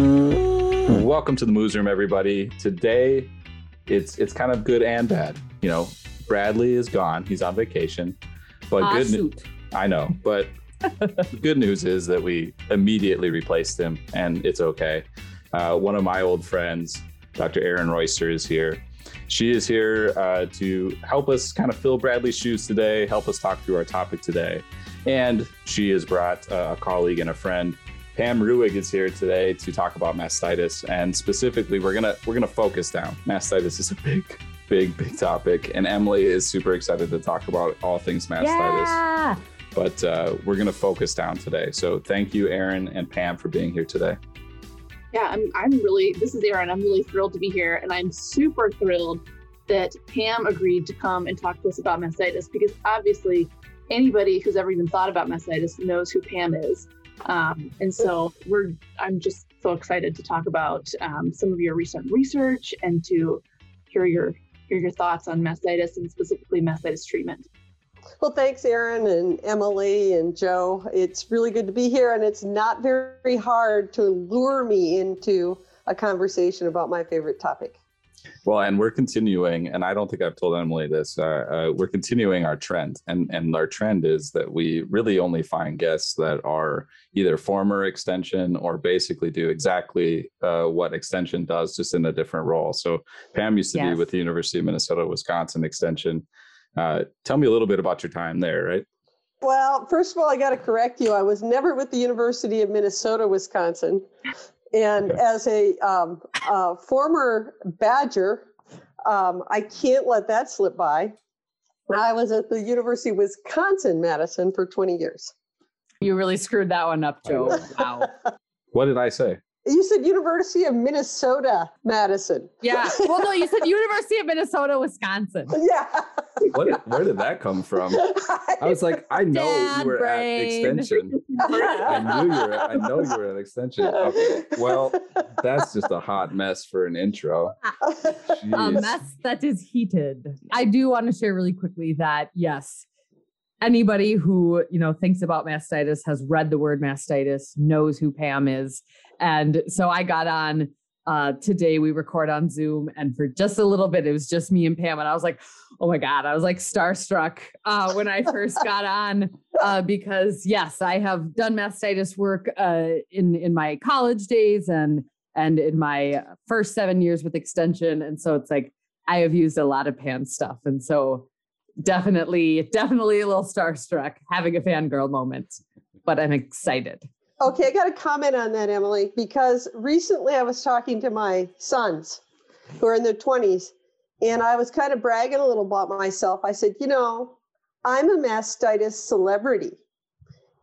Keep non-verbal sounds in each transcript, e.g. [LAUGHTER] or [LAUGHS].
Welcome to the Moos Room, everybody. Today, it's it's kind of good and bad. You know, Bradley is gone; he's on vacation. But Ah, good, ne- shoot. I know. But the [LAUGHS] good news is that we immediately replaced him, and it's okay. Uh, one of my old friends, Dr. Erin Royster, is here. She is here uh, to help us kind of fill Bradley's shoes today, help us talk through our topic today. And she has brought uh, a colleague and a friend. Pam Ruegg is here today to talk about mastitis, and specifically, we're gonna we're gonna focus down. Mastitis is a big, big, big topic, and Emily is super excited to talk about all things mastitis Yeah. but uh, we're going to focus down today. So thank you, Erin and Pam, for being here today. Yeah, I'm, I'm really, this is Erin. I'm really thrilled to be here. And I'm super thrilled that Pam agreed to come and talk to us about mastitis because obviously anybody who's ever even thought about mastitis knows who Pam is. Um, and so we're, I'm just so excited to talk about um, some of your recent research and to hear your, hear your thoughts on mastitis and specifically mastitis treatment. Well, thanks, Erin and Emily and Joe. It's really good to be here, and it's not very hard to lure me into a conversation about my favorite topic. Well, and we're continuing, and I don't think I've told Emily this. Uh, uh, we're continuing our trend, and and our trend is that we really only find guests that are either former extension or basically do exactly uh, what extension does, just in a different role. So Pam used to be with the University of Minnesota Wisconsin Extension. Uh, tell me a little bit about your time there, right? Well, first of all, I got to correct you. I was never with the University of Minnesota, Wisconsin. And Okay. as a um, uh, former Badger, um, I can't let that slip by. I was at the University of Wisconsin Madison for 20 years. You really screwed that one up, Joe. Wow. What did I say? You said University of Minnesota Madison. Yeah. Well, no, you said University of Minnesota, Wisconsin. [LAUGHS] Yeah. What? Where did that come from? I was like, I know Dad you were brain. at extension. I knew you were. I know you were at extension. Okay. Well, that's just a hot mess for an intro. A Jeez. mess that is heated. I do want to share really quickly that yes, anybody who you know thinks about mastitis has read the word mastitis, knows who Pam is, and so I got on uh, today. We record on Zoom, and for just a little bit, it was just me and Pam, and I was like, oh my god, I was like starstruck uh, when I first [LAUGHS] got on uh, because yes, I have done mastitis work uh, in in my college days and and in my first seven years with extension, and so it's like I have used a lot of pam stuff, and so definitely, definitely a little starstruck having a fangirl moment, but I'm excited. Okay, I got to comment on that, Emily, because recently I was talking to my sons who are in their 20s, and I was kind of bragging a little about myself. I said, You know, I'm a mastitis celebrity.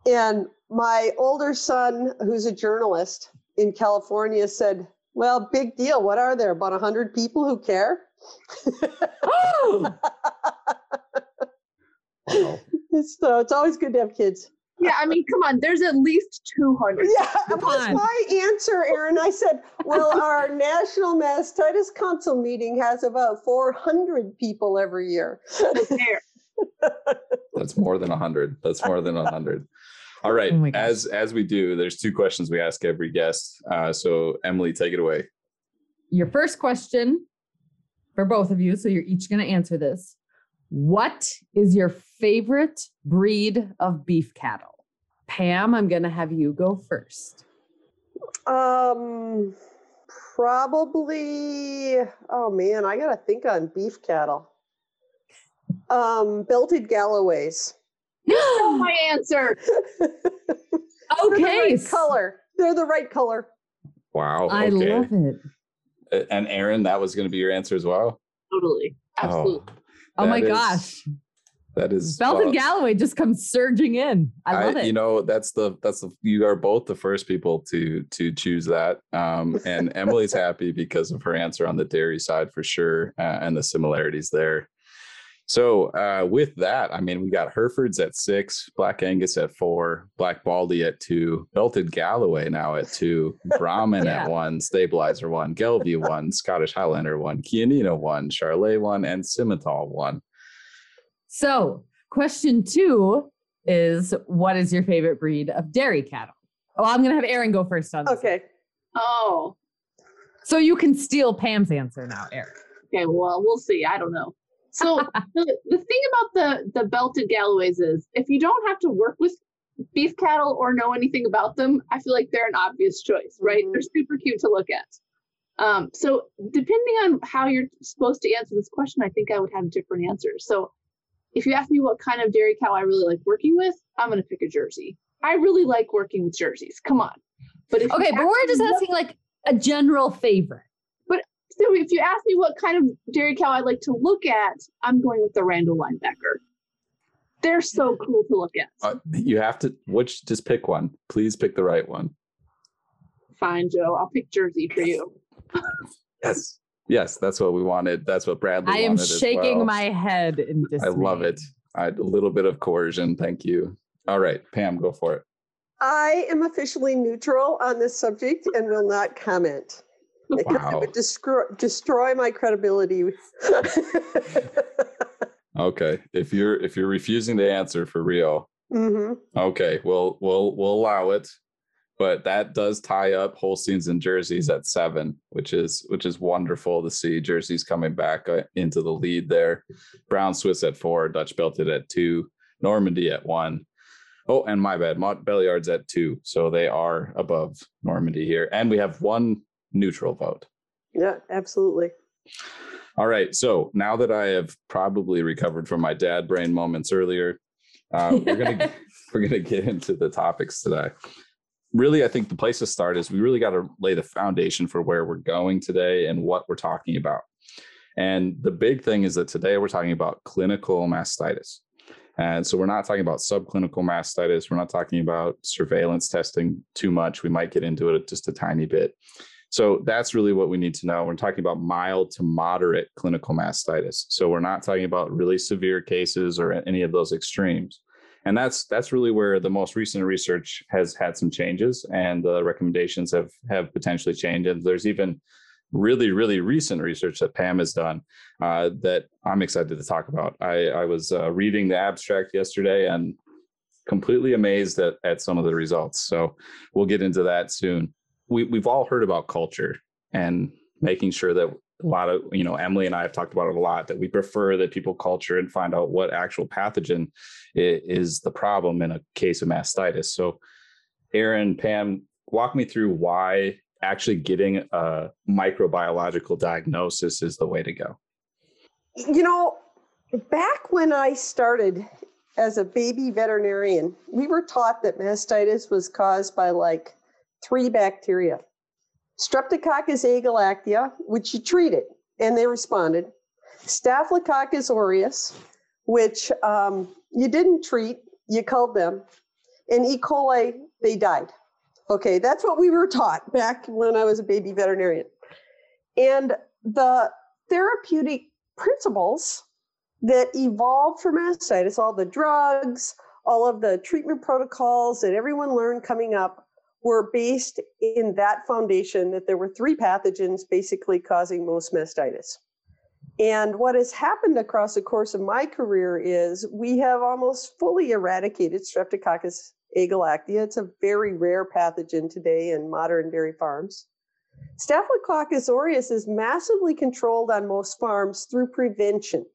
And my older son, who's a journalist in California, said, Well, big deal. What are there? About 100 people who care? [GASPS] Oh! [LAUGHS] Wow. so it's always good to have kids. Yeah, I mean, come on, there's at least 200. Yeah, that was on. my answer, Erin. I said, well, [LAUGHS] our National Mastitis Council meeting has about 400 people every year. There. [LAUGHS] That's more than a hundred. That's more than a hundred. All right. Oh as as we do, there's two questions we ask every guest. Uh, so Emily, take it away. Your first question for both of you, so you're each going to answer this. What is your favorite breed of beef cattle? Pam, I'm going to have you go first. Um, probably, oh man, I got to think on beef cattle. Um, belted Galloways. [GASPS] Oh, my answer. [LAUGHS] They're the okay. right color. They're the right color. Wow. I okay. love it. And Erin, that was going to be your answer as well. Totally. Absolutely. Oh my that is- gosh. That is Belton well, Galloway just comes surging in. I love it. You know, that's the that's the you are both the first people to to choose that. Um, and [LAUGHS] Emily's happy because of her answer on the dairy side for sure, uh, and the similarities there. So uh, with that, I mean, we got Herefords at six, Black Angus at four, Black Baldy at two, Belted Galloway now at two, Brahman [LAUGHS] Yeah. at one, Stabilizer one, Gelbvieh one, Scottish Highlander one, Chianina one, Charolais one, and Simmental one. So, question two is what is your favorite breed of dairy cattle? Oh, I'm going to have Erin go first on this. Okay. Oh, So you can steal Pam's answer now, Erin. okay. Well, we'll see. I don't know. So [LAUGHS] the, the thing about the the belted Galloways is if you don't have to work with beef cattle or know anything about them, I feel like they're an obvious choice, right? Mhm. They're super cute to look at. Um, so depending on how you're supposed to answer this question, I think I would have different answers. So if you ask me what kind of dairy cow I really like working with, I'm gonna pick a Jersey. I really like working with jerseys. Come on. But if Okay, but ask we're just me what- asking like a general favorite. But so if you ask me what kind of dairy cow I like to look at, I'm going with the Randall linebacker. They're so cool to look at. Uh, you have to which just pick one. Please pick the right one. Fine, Joe. I'll pick Jersey for you. Yes. Yes, that's what we wanted. That's what Bradley I am wanted as shaking well. my head in I love it. I a little bit of coercion. Thank you. All right, Pam, go for it. I am officially neutral on this subject and will not comment. Because it Wow. would destroy, destroy my credibility. [LAUGHS] Okay. If you're if you're refusing to answer for real, hmm okay, we'll we'll we'll allow it. But that does tie up Holsteins and Jerseys at seven, which is which is wonderful to see. Jerseys coming back uh, into the lead there. Brown Swiss at four, Dutch Belted at two, Normandy at one. Oh, and my bad, Montbeliarde's at two, so they are above Normandy here, and we have one neutral vote. Yeah, absolutely. All right. So now that I have probably recovered from my dad brain moments earlier, uh, we're gonna [LAUGHS] we're gonna get into the topics today. Really, I think the place to start is we really got to lay the foundation for where we're going today and what we're talking about. And the big thing is that today we're talking about clinical mastitis. And so we're not talking about subclinical mastitis. We're not talking about surveillance testing too much. We might get into it just a tiny bit. So that's really what we need to know. We're talking about mild to moderate clinical mastitis. So we're not talking about really severe cases or any of those extremes. And that's that's really where the most recent research has had some changes and the recommendations have have potentially changed. And there's even really, really recent research that Pam has done uh, that I'm excited to talk about. I, I was uh, reading the abstract yesterday and completely amazed at, at some of the results. So we'll get into that soon we, we've all heard about culture and making sure that a lot of you know emily and i have talked about it a lot that we prefer that people culture and find out what actual pathogen is the problem in a case of mastitis. So erin pam walk me through why actually getting a microbiological diagnosis is the way to go. You know, back when I started as a baby veterinarian, we were taught that mastitis was caused by like three bacteria Streptococcus agalactiae, which you treated and they responded, Staphylococcus aureus, which um, you didn't treat, you culled them, and E. coli, they died. Okay, that's what we were taught back when I was a baby veterinarian. And the therapeutic principles that evolved for mastitis, all the drugs, all of the treatment protocols that everyone learned coming up were based in that foundation that there were three pathogens basically causing most mastitis. And what has happened across the course of my career is we have almost fully eradicated Streptococcus agalactiae. It's a very rare pathogen today in modern dairy farms. Staphylococcus aureus is massively controlled on most farms through prevention.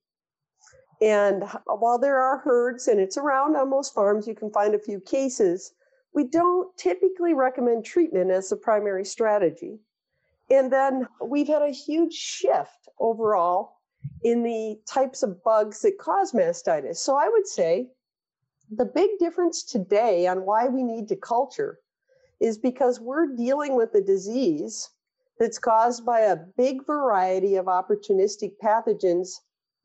And while there are herds and it's around on most farms, you can find a few cases, we don't typically recommend treatment as the primary strategy. And then we've had a huge shift overall in the types of bugs that cause mastitis. So I would say the big difference today on why we need to culture is because we're dealing with a disease that's caused by a big variety of opportunistic pathogens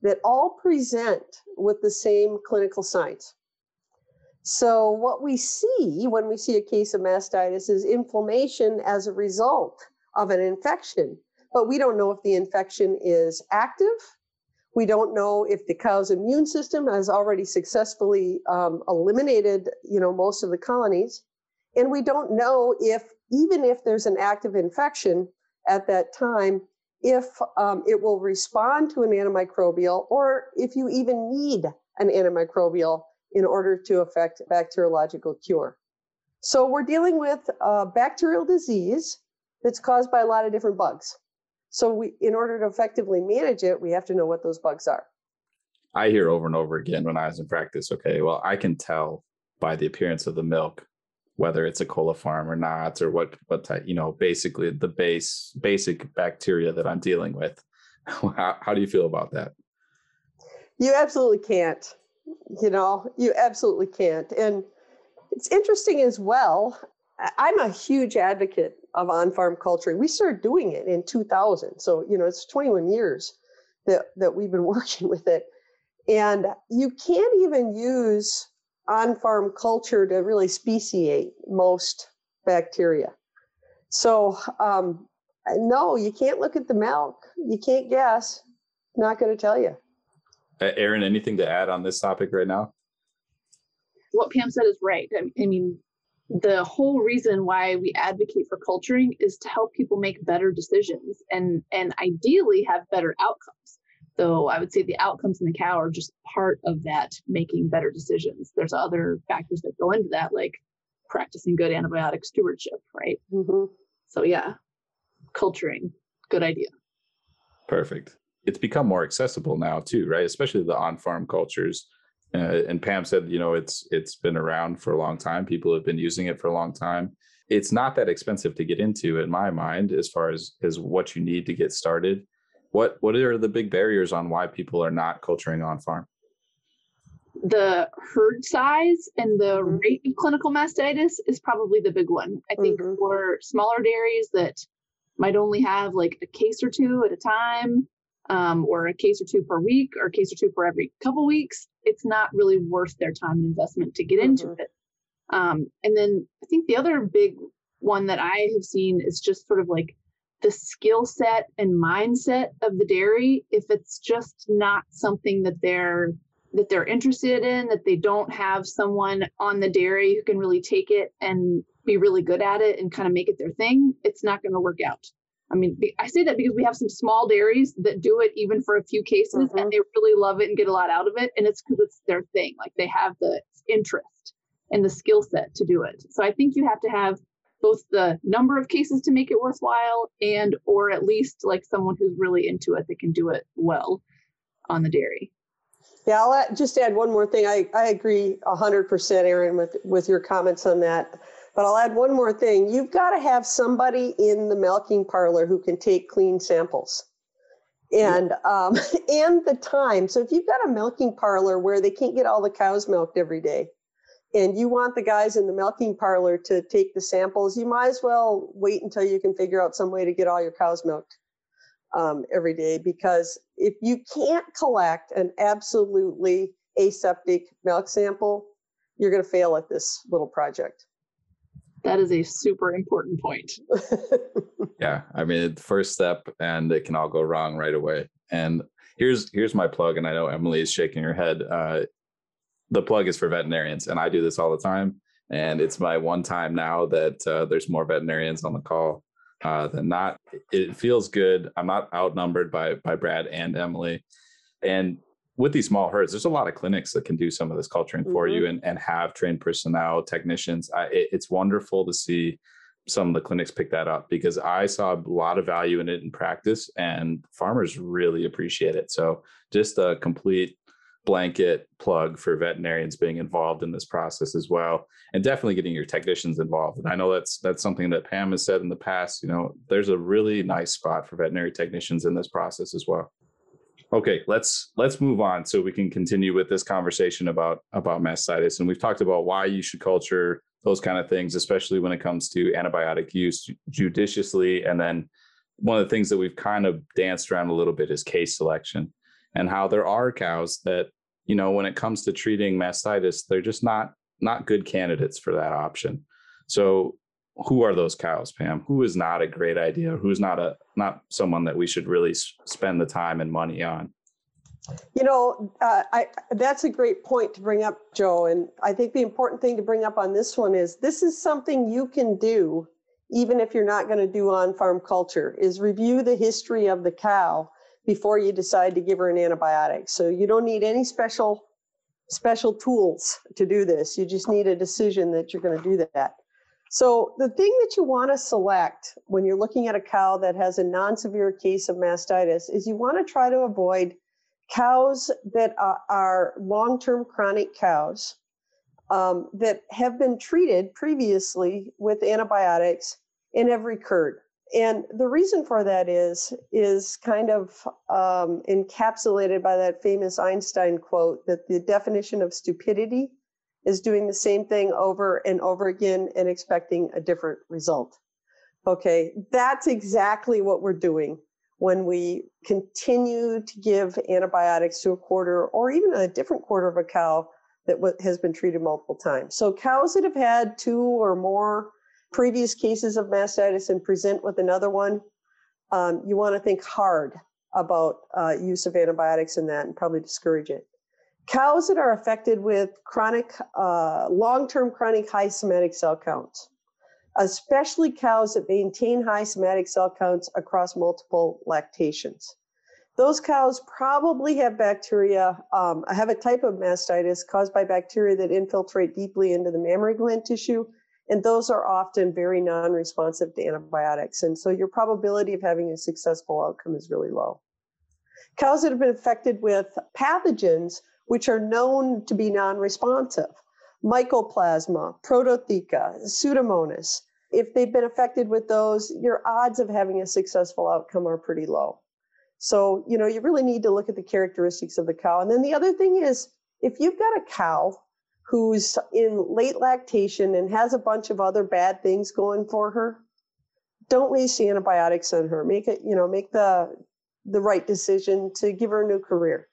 that all present with the same clinical signs. So, what we see when we see a case of mastitis is inflammation as a result of an infection, but we don't know if the infection is active. We don't know if the cow's immune system has already successfully um, eliminated, you know, most of the colonies. And we don't know if, even if there's an active infection at that time, if um, it will respond to an antimicrobial or if you even need an antimicrobial in order to affect bacteriological cure. So we're dealing with a bacterial disease that's caused by a lot of different bugs. So we, in order to effectively manage it, we have to know what those bugs are. I hear over and over again when I was in practice, okay, well, I can tell by the appearance of the milk whether it's a coliform or not, or what what type, you know, basically the base basic bacteria that I'm dealing with. [LAUGHS] how, how do you feel about that? You absolutely can't. You know, you absolutely can't. And it's interesting as well. I'm a huge advocate of on-farm culture. We started doing it in 2000, so you know it's 21 years that that we've been [LAUGHS] working with it, and you can't even use on-farm culture to really speciate most bacteria. So um, no, you can't look at the milk. You can't guess. Not going to tell you. Erin, anything to add on this topic right now? What Pam said is right. I mean, the whole reason why we advocate for culturing is to help people make better decisions and and ideally have better outcomes though i would say the outcomes in the cow are just part of that making better decisions there's other factors that go into that like practicing good antibiotic stewardship right mm-hmm. so yeah culturing good idea perfect it's become more accessible now too right especially the on-farm cultures uh, and Pam said, you know, it's it's been around for a long time. People have been using it for a long time. It's not that expensive to get into, in my mind, as far as as what you need to get started. What what are the big barriers on why people are not culturing on farm? The herd size and the mm-hmm. rate of clinical mastitis is probably the big one. I think mm-hmm. for smaller dairies that might only have like a case or two at a time, um, or a case or two per week or a case or two per every couple weeks, it's not really worth their time and investment to get into mm-hmm. it. Um, and then I think the other big one that I have seen is just sort of like the skill set and mindset of the dairy. If it's just not something that they're that they're interested in, that they don't have someone on the dairy who can really take it and be really good at it and kind of make it their thing, it's not going to work out. I mean, I say that because we have some small dairies that do it even for a few cases mm-hmm. and they really love it and get a lot out of it. And it's because it's their thing. Like they have the interest and the skill set to do it. So I think you have to have both the number of cases to make it worthwhile and or at least like someone who's really into it that can do it well on the dairy. Yeah, I'll just add one more thing. I, I agree 100%, Erin, with, with your comments on that. But I'll add one more thing. You've got to have somebody in the milking parlor who can take clean samples and um, [LAUGHS] and the time. So if you've got a milking parlor where they can't get all the cows milked every day, and you want the guys in the milking parlor to take the samples, you might as well wait until you can figure out some way to get all your cows milked um, every day. Because if you can't collect an absolutely aseptic milk sample, you're going to fail at this little project. That is a super important point. [LAUGHS] yeah, I mean, the first step, and it can all go wrong right away. And here's here's my plug, and I know Emily is shaking her head. Uh, the plug is for veterinarians, and I do this all the time. And it's my one time now that uh, there's more veterinarians on the call uh, than not. It feels good. I'm not outnumbered by by Brad and Emily, and with these small herds, there's a lot of clinics that can do some of this culturing mm-hmm. for you and, and have trained personnel, technicians. I, it, it's wonderful to see some of the clinics pick that up because I saw a lot of value in it in practice and farmers really appreciate it. So just a complete blanket plug for veterinarians being involved in this process as well and definitely getting your technicians involved. And I know that's that's something that Pam has said in the past, you know, there's a really nice spot for veterinary technicians in this process as well okay let's let's move on so we can continue with this conversation about about mastitis. And we've talked about why you should culture those kind of things especially when it comes to antibiotic use judiciously. And then one of the things that we've kind of danced around a little bit is case selection and how there are cows that you know when it comes to treating mastitis they're just not not good candidates for that option. So who are those cows, Pam? Who is not a great idea? Who's not a not someone that we should really spend the time and money on? You know, uh, I, that's a great point to bring up, Joe. And I think the important thing to bring up on this one is this is something you can do, even if you're not going to do on farm culture, is review the history of the cow before you decide to give her an antibiotic. So you don't need any special special tools to do this. You just need a decision that you're going to do that. So the thing that you want to select when you're looking at a cow that has a non-severe case of mastitis is you want to try to avoid cows that are, long-term chronic cows um, that have been treated previously with antibiotics and have recurred. And the reason for that is is kind of um, encapsulated by that famous Einstein quote that the definition of stupidity is doing the same thing over and over again and expecting a different result. Okay, that's exactly what we're doing when we continue to give antibiotics to a quarter or even a different quarter of a cow that has been treated multiple times. So, cows that have had two or more previous cases of mastitis and present with another one, um, you want to think hard about uh, use of antibiotics in that and probably discourage it. Cows that are affected with chronic, uh, long-term chronic high somatic cell counts, especially cows that maintain high somatic cell counts across multiple lactations. Those cows probably have bacteria, um, have a type of mastitis caused by bacteria that infiltrate deeply into the mammary gland tissue and those are often very non responsive to antibiotics. And so your probability of having a successful outcome is really low. Cows that have been affected with pathogens, which are known to be non responsive, mycoplasma, prototheca, pseudomonas, if they've been affected with those, your odds of having a successful outcome are pretty low. So, you know, you really need to look at the characteristics of the cow. And then the other thing is if you've got a cow who's in late lactation and has a bunch of other bad things going for her, don't waste antibiotics on her. Make it, you know, make the the right decision to give her a new career.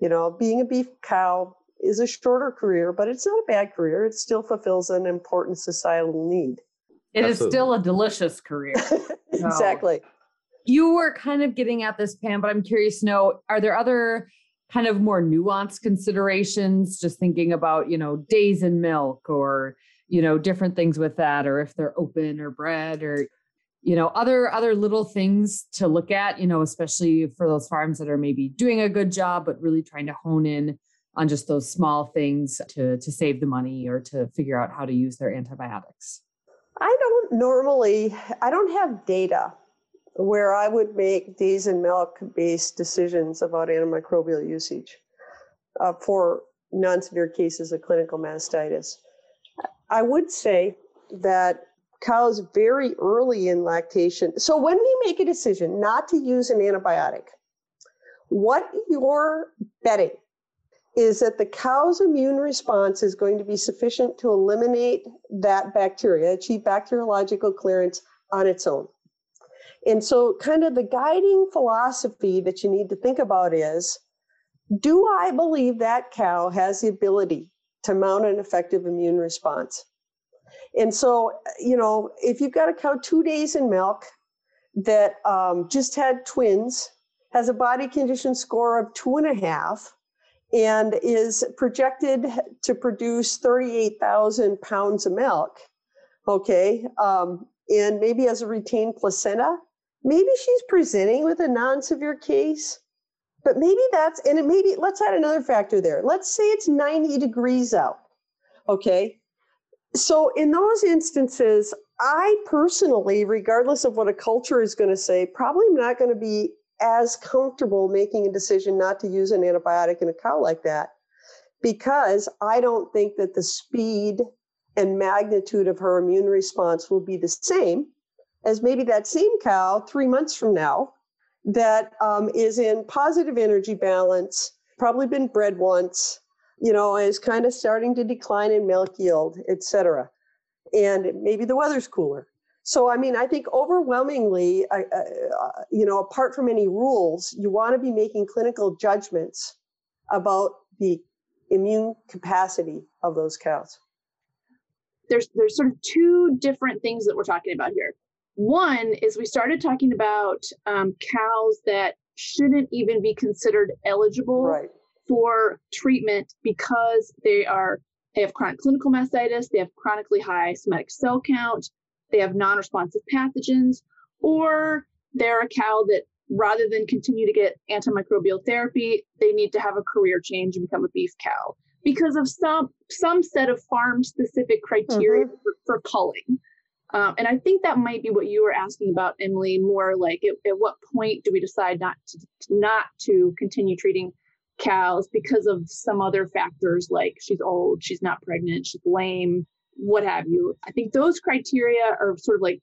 You know, being a beef cow is a shorter career, but it's not a bad career. It still fulfills an important societal need. It Absolutely. is still a delicious career. [LAUGHS] exactly. So you were kind of getting at this, Pam, but I'm curious to know are there other kind of more nuanced considerations, just thinking about, you know, days in milk or, you know, different things with that, or if they're open or bred or, you know, other other little things to look at, you know, especially for those farms that are maybe doing a good job, but really trying to hone in on just those small things to to save the money or to figure out how to use their antibiotics. I don't normally I don't have data where I would make days and milk based decisions about antimicrobial usage uh, for non severe cases of clinical mastitis. I would say that cows very early in lactation. So, when we make a decision not to use an antibiotic, what you're betting is that the cow's immune response is going to be sufficient to eliminate that bacteria, achieve bacteriological clearance on its own. And so, kind of the guiding philosophy that you need to think about is do I believe that cow has the ability to mount an effective immune response? And so, you know, if you've got a cow two days in milk that um, just had twins, has a body condition score of two and a half, and is projected to produce 38,000 pounds of milk, okay, um, and maybe has a retained placenta, maybe she's presenting with a non-severe case but maybe that's and it maybe let's add another factor there. Let's say it's 90 degrees out okay so in those instances i personally regardless of what a culture is going to say probably not going to be as comfortable making a decision not to use an antibiotic in a cow like that because i don't think that the speed and magnitude of her immune response will be the same as maybe that same cow three months from now that um, is in positive energy balance, probably been bred once, you know, is kind of starting to decline in milk yield, et cetera. And maybe the weather's cooler. So, I mean, I think overwhelmingly, uh, uh, you know, apart from any rules, you want to be making clinical judgments about the immune capacity of those cows. There's there's sort of two different things that we're talking about here. One is we started talking about um, cows that shouldn't even be considered eligible Right. For treatment because they are they have chronic clinical mastitis, they have chronically high somatic cell count, they have non-responsive pathogens, or they're a cow that rather than continue to get antimicrobial therapy, they need to have a career change and become a beef cow because of some some set of farm specific criteria for, for culling. Um, and I think that might be what you were asking about, Emily. More like at, at what point do we decide not to not to continue treating cows because of some other factors like she's old, she's not pregnant, she's lame, what have you. I think those criteria are sort of like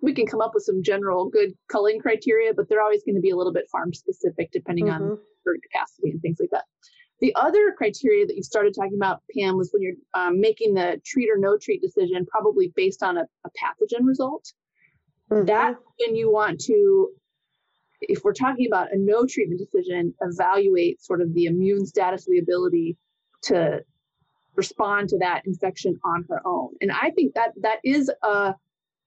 we can come up with some general good culling criteria, but they're always going to be a little bit farm specific depending on Mhm. herd capacity and things like that. The other criteria that you started talking about, Pam, was when you're um, making the treat or no treat decision, probably based on a, a pathogen result. Mhm. That when you want to, if we're talking about a no treatment decision, evaluate sort of the immune status, the ability to respond to that infection on her own. And I think that that is a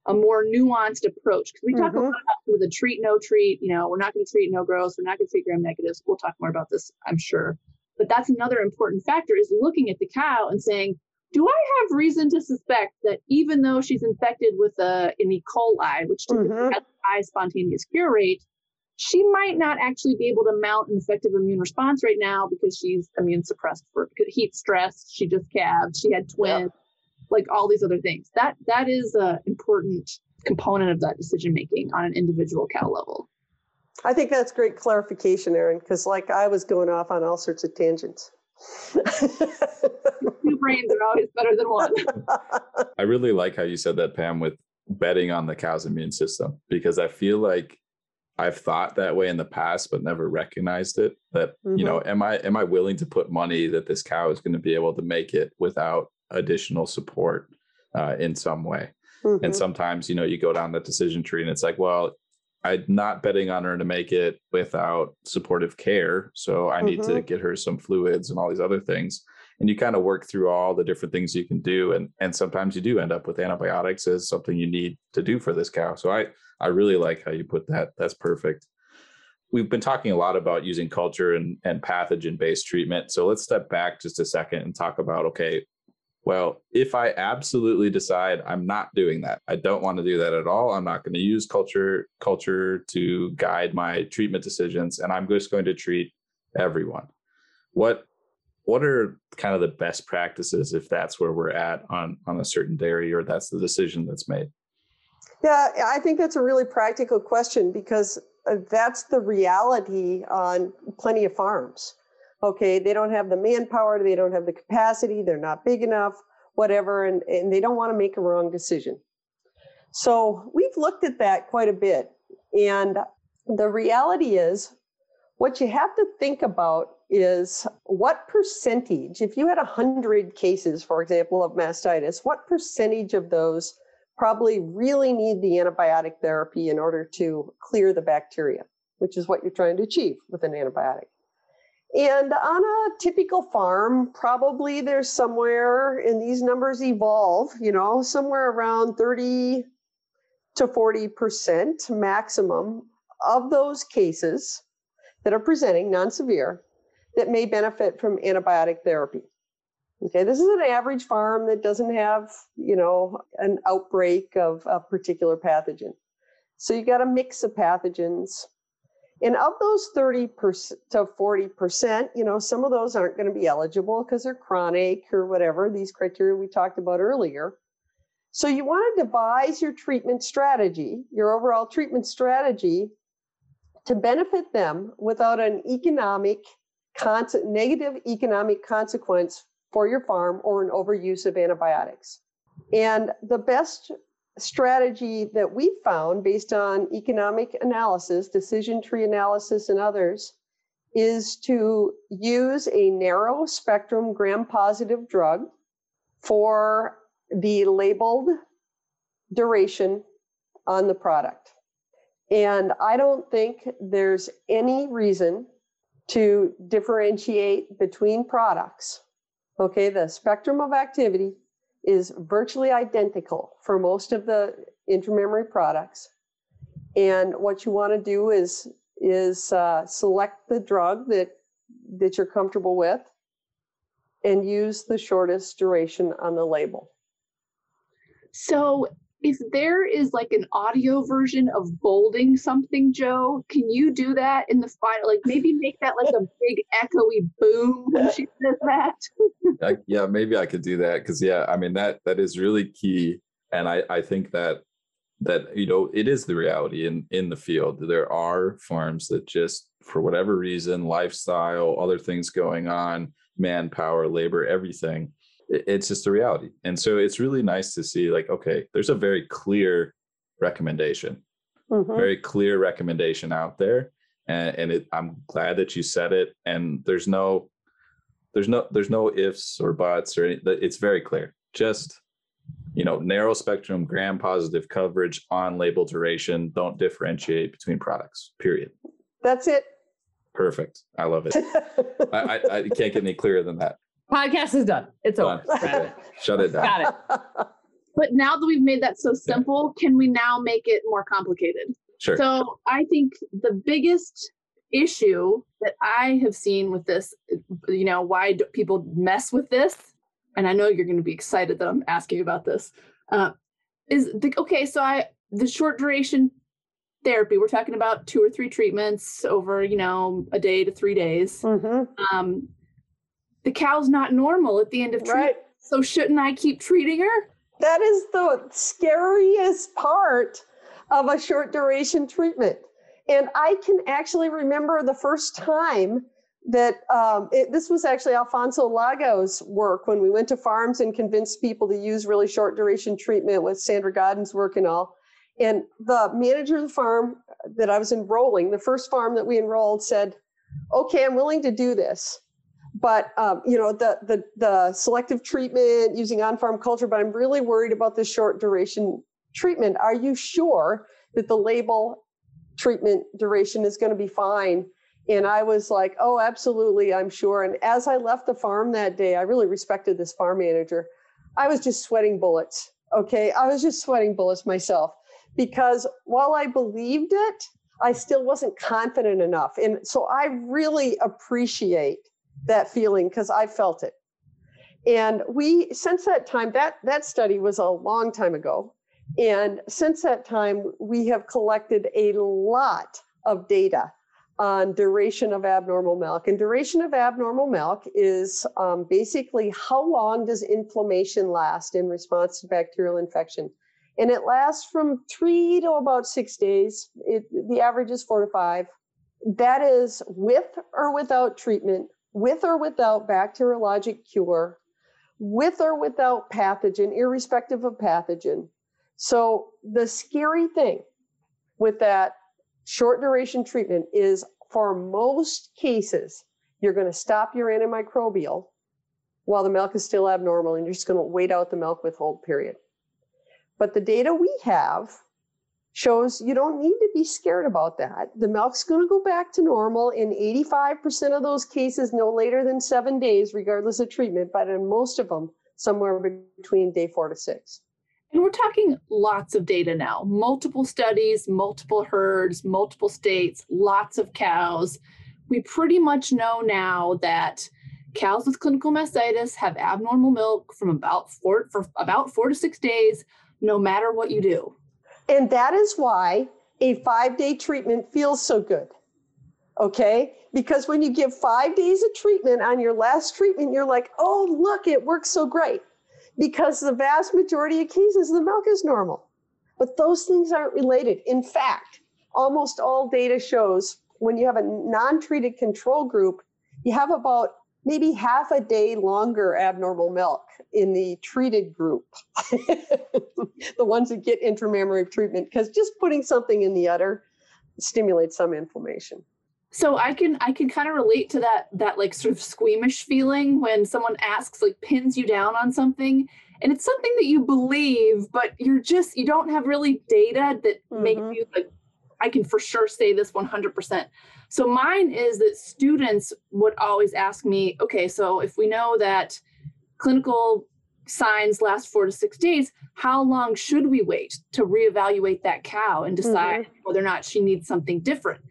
a more nuanced approach because we talk a Mhm. lot about sort of the treat no treat. You know, we're not going to treat no growth. We're not going to treat gram negatives. We'll talk more about this, I'm sure. But that's another important factor is looking at the cow and saying, do I have reason to suspect that even though she's infected with a, an E. coli, which typically Mhm. has a high spontaneous cure rate, she might not actually be able to mount an effective immune response right now because she's immune suppressed for heat stress. She just calved. She had twins, like all these other things. That that is an important component of that decision making on an individual cow level. I think that's great clarification, Erin, because like I was going off on all sorts of tangents. [LAUGHS] Two brains are always better than one. [LAUGHS] I really like how you said that, Pam, with betting on the cow's immune system, because I feel like I've thought that way in the past, but never recognized it. That you know, am I am I willing to put money that this cow is going to be able to make it without additional support uh, in some way? And Mhm. sometimes, you know, you go down that decision tree and it's like, well, I'm not betting on her to make it without supportive care. So I need to Mhm. get her some fluids and all these other things. And you kind of work through all the different things you can do. And and sometimes you do end up with antibiotics as something you need to do for this cow. So I I really like how you put that. That's perfect. We've been talking a lot about using culture and, and pathogen based treatment. So let's step back just a second and talk about okay, well, if I absolutely decide I'm not doing that, I don't want to do that at all. I'm not going to use culture culture to guide my treatment decisions, and I'm just going to treat everyone. What what are kind of the best practices if that's where we're at on on a certain dairy or that's the decision that's made? Yeah, I think that's a really practical question because uh, that's the reality on plenty of farms. Okay, they don't have the manpower, they don't have the capacity, they're not big enough, whatever, and, and they don't want to make a wrong decision. So we've looked at that quite a bit. And the reality is, what you have to think about is what percentage, if you had 100 cases, for example, of mastitis, what percentage of those probably really need the antibiotic therapy in order to clear the bacteria, which is what you're trying to achieve with an antibiotic. And on a typical farm, probably there's somewhere, and these numbers evolve, you know, somewhere around 30 to 40% maximum of those cases that are presenting non severe that may benefit from antibiotic therapy. Okay, this is an average farm that doesn't have, you know, an outbreak of a particular pathogen. So you got a mix of pathogens. And of those 30 to 40%, you know, some of those aren't going to be eligible because they're chronic or whatever, these criteria we talked about earlier. So you want to devise your treatment strategy, your overall treatment strategy to benefit them without an economic, negative economic consequence for your farm or an overuse of antibiotics. And the best strategy that we found based on economic analysis, decision tree analysis, and others is to use a narrow spectrum gram positive drug for the labeled duration on the product. And I don't think there's any reason to differentiate between products. Okay, the spectrum of activity is virtually identical for most of the intramammary products. And what you want to do is is uh, select the drug that that you're comfortable with and use the shortest duration on the label. So if there is like an audio version of bolding something, Joe, can you do that in the final? Like maybe make that like a big echoey boom when she [LAUGHS] says that. I, yeah, maybe I could do that because yeah, I mean that that is really key, and I I think that that you know it is the reality in in the field. There are farms that just for whatever reason, lifestyle, other things going on, manpower, labor, everything it's just the reality. And so it's really nice to see like, okay, there's a very clear recommendation, mm-hmm. very clear recommendation out there. And, and it, I'm glad that you said it. And there's no, there's no, there's no ifs or buts or any, it's very clear. Just, you know, narrow spectrum, gram positive coverage on label duration. Don't differentiate between products, period. That's it. Perfect. I love it. [LAUGHS] I, I, I can't get any clearer than that. Podcast is done. It's over. Okay. Shut it down. Got it. [LAUGHS] But now that we've made that so simple, yeah. can we now make it more complicated? Sure. So I think the biggest issue that I have seen with this, you know, why do people mess with this? And I know you're going to be excited that I'm asking about this. Uh, is the, okay. So I the short duration therapy. We're talking about two or three treatments over, you know, a day to three days. Mm-hmm. Um, the cow's not normal at the end of treatment. Right. So shouldn't I keep treating her? That is the scariest part of a short duration treatment. And I can actually remember the first time that um, it, this was actually Alfredo Lago's work when we went to farms and convinced people to use really short duration treatment with Sandra Godden's work and all. And the manager of the farm that I was enrolling, the first farm that we enrolled, said, Okay, I'm willing to do this but um, you know the, the the selective treatment using on-farm culture but i'm really worried about the short duration treatment. Are you sure that the label treatment duration is going to be fine? And i was like oh absolutely i'm sure. And as i left the farm that day i really respected this farm manager. I was just sweating bullets okay? I was just sweating bullets myself because while i believed it i still wasn't confident enough. And so i really appreciate that feeling because I felt it. And we, since that time, that, that study was a long time ago. And since that time, we have collected a lot of data on duration of abnormal milk. And duration of abnormal milk is um, basically how long does inflammation last in response to bacterial infection? And it lasts from three to about six days. It, the average is four to five. That is with or without treatment with or without bacteriologic cure, with or without pathogen, irrespective of pathogen. So the scary thing with that short duration treatment is for most cases, you're going to stop your antimicrobial while the milk is still abnormal and you're just going to wait out the milk withhold period. But the data we have shows you don't need to be scared about that. The milk's going to go back to normal in 85% of those cases, no later than seven days, regardless of treatment, but in most of them, somewhere between day four to six. And we're talking lots of data now multiple studies, multiple herds, multiple states, lots of cows. We pretty much know now that cows with clinical mastitis have abnormal milk from about four for about four to six days, no matter what you do. And that is why a five day treatment feels so good. Okay. Because when you give five days of treatment on your last treatment, you're like, oh, look, it works so great. Because the vast majority of cases, the milk is normal. But those things aren't related. In fact, almost all data shows when you have a non treated control group, you have about maybe half a day longer abnormal milk in the treated group, [LAUGHS] the ones that get intramammary treatment, because just putting something in the udder stimulates some inflammation. So I can I can kind of relate to that that like sort of squeamish feeling when someone asks like pins you down on something and it's something that you believe but you're just you don't have really data that mm-hmm. make you like I can for sure say this 100%. So mine is that students would always ask me, okay, so if we know that clinical signs last four to six days, how long should we wait to reevaluate that cow and decide mm-hmm. whether or not she needs something different?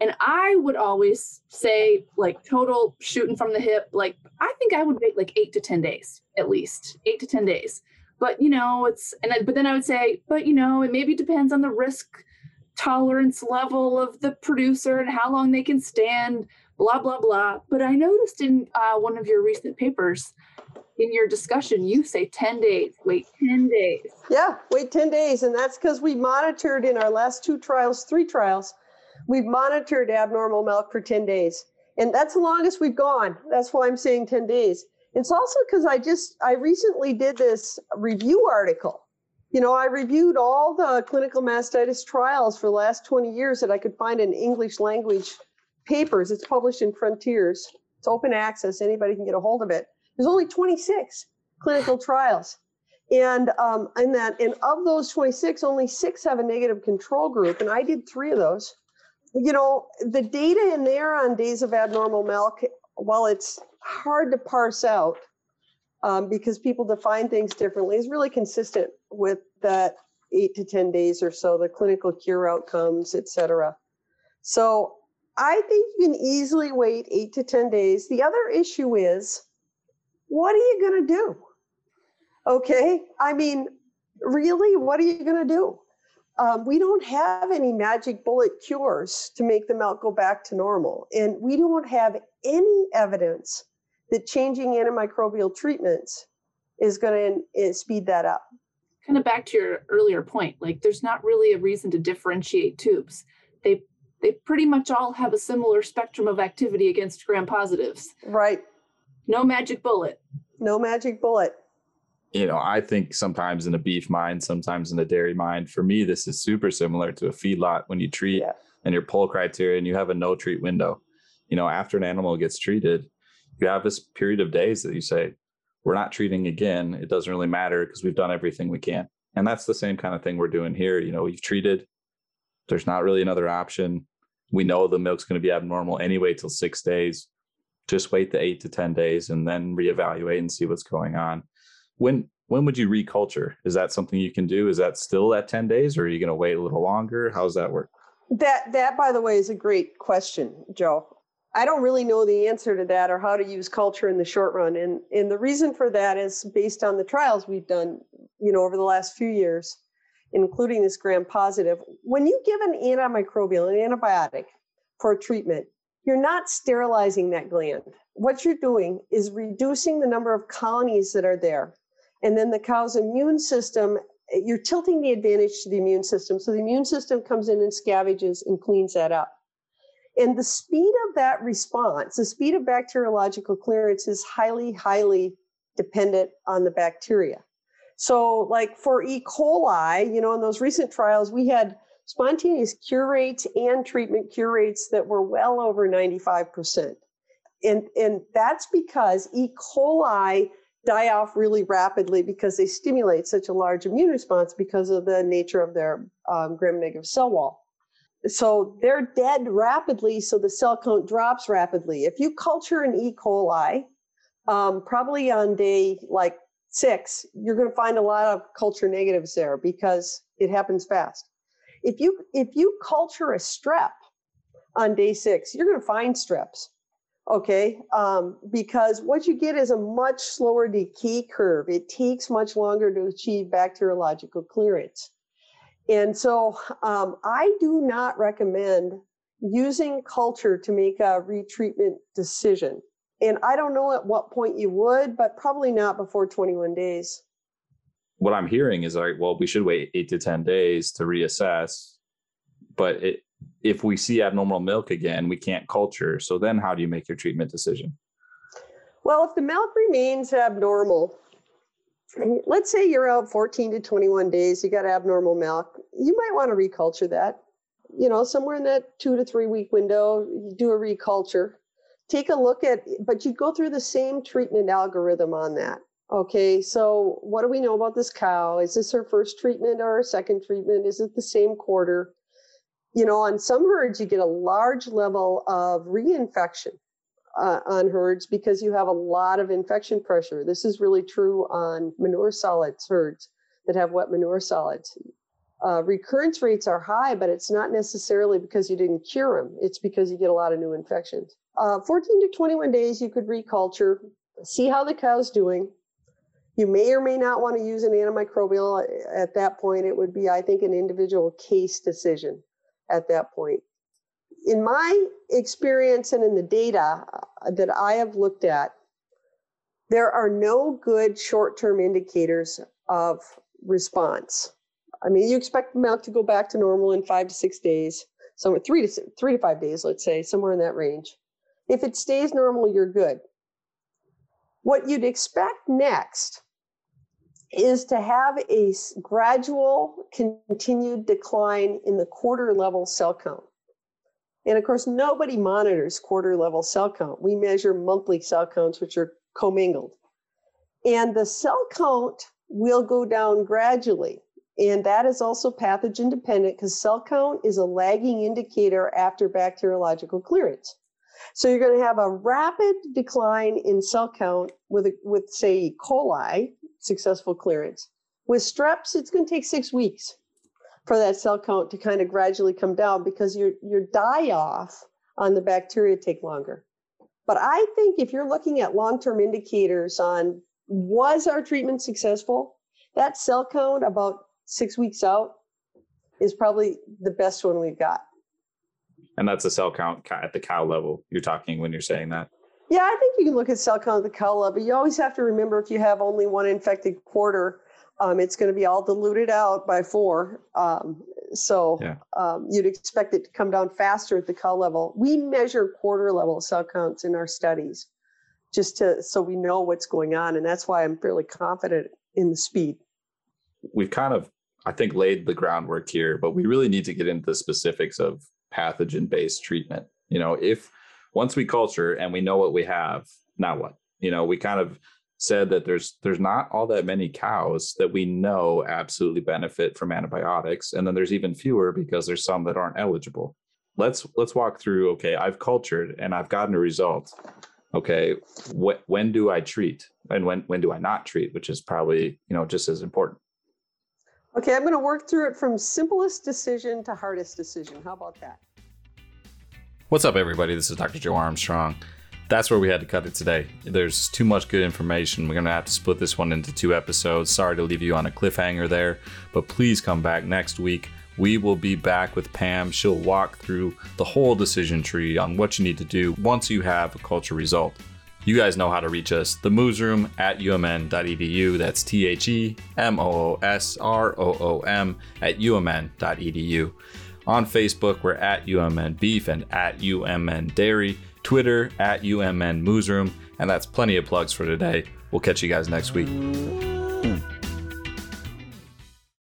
And I would always say, like, total shooting from the hip, like, I think I would wait like eight to 10 days at least, eight to 10 days. But, you know, it's, and I, but then I would say, but, you know, it maybe depends on the risk tolerance level of the producer and how long they can stand, blah, blah, blah. But I noticed in uh, one of your recent papers, in your discussion, you say 10 days, wait 10 days. Yeah, wait 10 days. And that's because we monitored in our last two trials, three trials, we've monitored abnormal milk for 10 days. And that's the longest we've gone. That's why I'm saying 10 days. It's also because I just, I recently did this review article. You know, I reviewed all the clinical mastitis trials for the last 20 years that I could find in English language papers. It's published in Frontiers. It's open access. Anybody can get a hold of it. There's only 26 clinical trials. And um, and that and of those 26, only six have a negative control group. And I did three of those you know, the data in there on days of abnormal milk, while it's hard to parse out um, because people define things differently, is really consistent with that eight to 10 days or so, the clinical cure outcomes, et cetera. So I think you can easily wait eight to 10 days. The other issue is what are you going to do? Okay. I mean, really, what are you going to do? um, we don't have any magic bullet cures to make the milk go back to normal. And we don't have any evidence that changing antimicrobial treatments is going to eh, speed that up. Kind of back to your earlier point, like there's not really a reason to differentiate tubes. They they pretty much all have a similar spectrum of activity against gram positives. Right. No magic bullet. No magic bullet you know, I think sometimes in a beef mind, sometimes in a dairy mind. For me, this is super similar to a feedlot when you treat yeah. and your pull criteria and you have a no treat window. You know, after an animal gets treated, you have this period of days that you say, we're not treating again. It doesn't really matter because we've done everything we can. And that's the same kind of thing we're doing here. You know, we've treated, there's not really another option. We know the milk's going to be abnormal anyway till six days. Just wait the eight to 10 days and then reevaluate and see what's going on when when would you reculture? Is that something you can do? Is that still at 10 days or are you going to wait a little longer? How does that work? That that by the way is a great question, Joe. I don't really know the answer to that or how to use culture in the short run. And and the reason for that is based on the trials we've done, you know, over the last few years, including this gram positive. When you give an antimicrobial, an antibiotic for treatment, you're not sterilizing that gland. What you're doing is reducing the number of colonies that are there and then the cow's immune system, you're tilting the advantage to the immune system. So the immune system comes in and scavenges and cleans that up. And the speed of that response, the speed of bacteriological clearance is highly, highly dependent on the bacteria. So, like for E. coli, you know, in those recent trials, we had spontaneous cure rates and treatment cure rates that were well over 95%. And, and that's because E. coli die off really rapidly because they stimulate such a large immune response because of the nature of their um, gram-negative cell wall. So they're dead rapidly, so the cell count drops rapidly. If you culture an E. coli, um, probably on day like six, you're going to find a lot of culture negatives there because it happens fast. If you if you culture a strep on day six, you're going to find streps okay um, because what you get is a much slower decay curve it takes much longer to achieve bacteriological clearance and so um, i do not recommend using culture to make a retreatment decision and i don't know at what point you would but probably not before 21 days what i'm hearing is like well we should wait eight to 10 days to reassess but it if we see abnormal milk again, we can't culture. So then how do you make your treatment decision? Well, if the milk remains abnormal, let's say you're out 14 to 21 days, you got abnormal milk, you might want to reculture that. You know, somewhere in that two to three week window, you do a reculture. Take a look at, but you go through the same treatment algorithm on that. Okay, so what do we know about this cow? Is this her first treatment or her second treatment? Is it the same quarter? you know, on some herds, you get a large level of reinfection uh, on herds because you have a lot of infection pressure. This is really true on manure solids herds that have wet manure solids. Uh, recurrence rates are high, but it's not necessarily because you didn't cure them. It's because you get a lot of new infections. Uh, 14 to 21 days, you could reculture, see how the cow's doing. You may or may not want to use an antimicrobial at that point. It would be, I think, an individual case decision at that point. In my experience and in the data uh, that I have looked at, there are no good short term indicators of response. I mean, you expect milk to go back to normal in five to six days, somewhere three to three to five days, let's say, somewhere in that range. If it stays normal, you're good. What you'd expect next is to have a gradual continued decline in the quarter level cell count. And of course, nobody monitors quarter level cell count. We measure monthly cell counts, which are commingled. And the cell count will go down gradually. And that is also pathogen dependent because cell count is a lagging indicator after bacteriological clearance. So you're going to have a rapid decline in cell count with, a, with say, E. coli, successful clearance. With streps, it's going to take six weeks for that cell count to kind of gradually come down because your, your die off on the bacteria take longer. But I think if you're looking at long term indicators on was our treatment successful, that cell count about six weeks out is probably the best one we've got. And that's a cell count at the cow level you're talking when you're saying that. Yeah, I think you can look at cell count at the cow level. But you always have to remember if you have only one infected quarter, um, it's going to be all diluted out by four. Um, so yeah. um, you'd expect it to come down faster at the cow level. We measure quarter level cell counts in our studies just to so we know what's going on. And that's why I'm fairly confident in the speed. We've kind of, I think, laid the groundwork here, but we really need to get into the specifics of pathogen based treatment. You know, if once we culture and we know what we have, now what? You know, we kind of said that there's there's not all that many cows that we know absolutely benefit from antibiotics and then there's even fewer because there's some that aren't eligible. Let's let's walk through okay i've cultured and i've gotten a result. Okay wh- when do i treat? And when when do i not treat? Which is probably you know just as important. Okay i'm going to work through it from simplest decision to hardest decision. How about that? What's up everybody? This is dr joe armstrong that's where we had to cut it today. There's too much good information. We're going to have to split this one into two episodes. Sorry to leave you on a cliffhanger there, but please come back next week. We will be back with Pam. She'll walk through the whole decision tree on what you need to do once you have a culture result. You guys know how to reach us. The Moos Room at umn.edu. That's T H E M O O S R O O M at umn.edu. On Facebook, we're at UMN Beef and at UMN Dairy. Twitter at UMN Moosroom, and that's plenty of plugs for today. We'll catch you guys next week.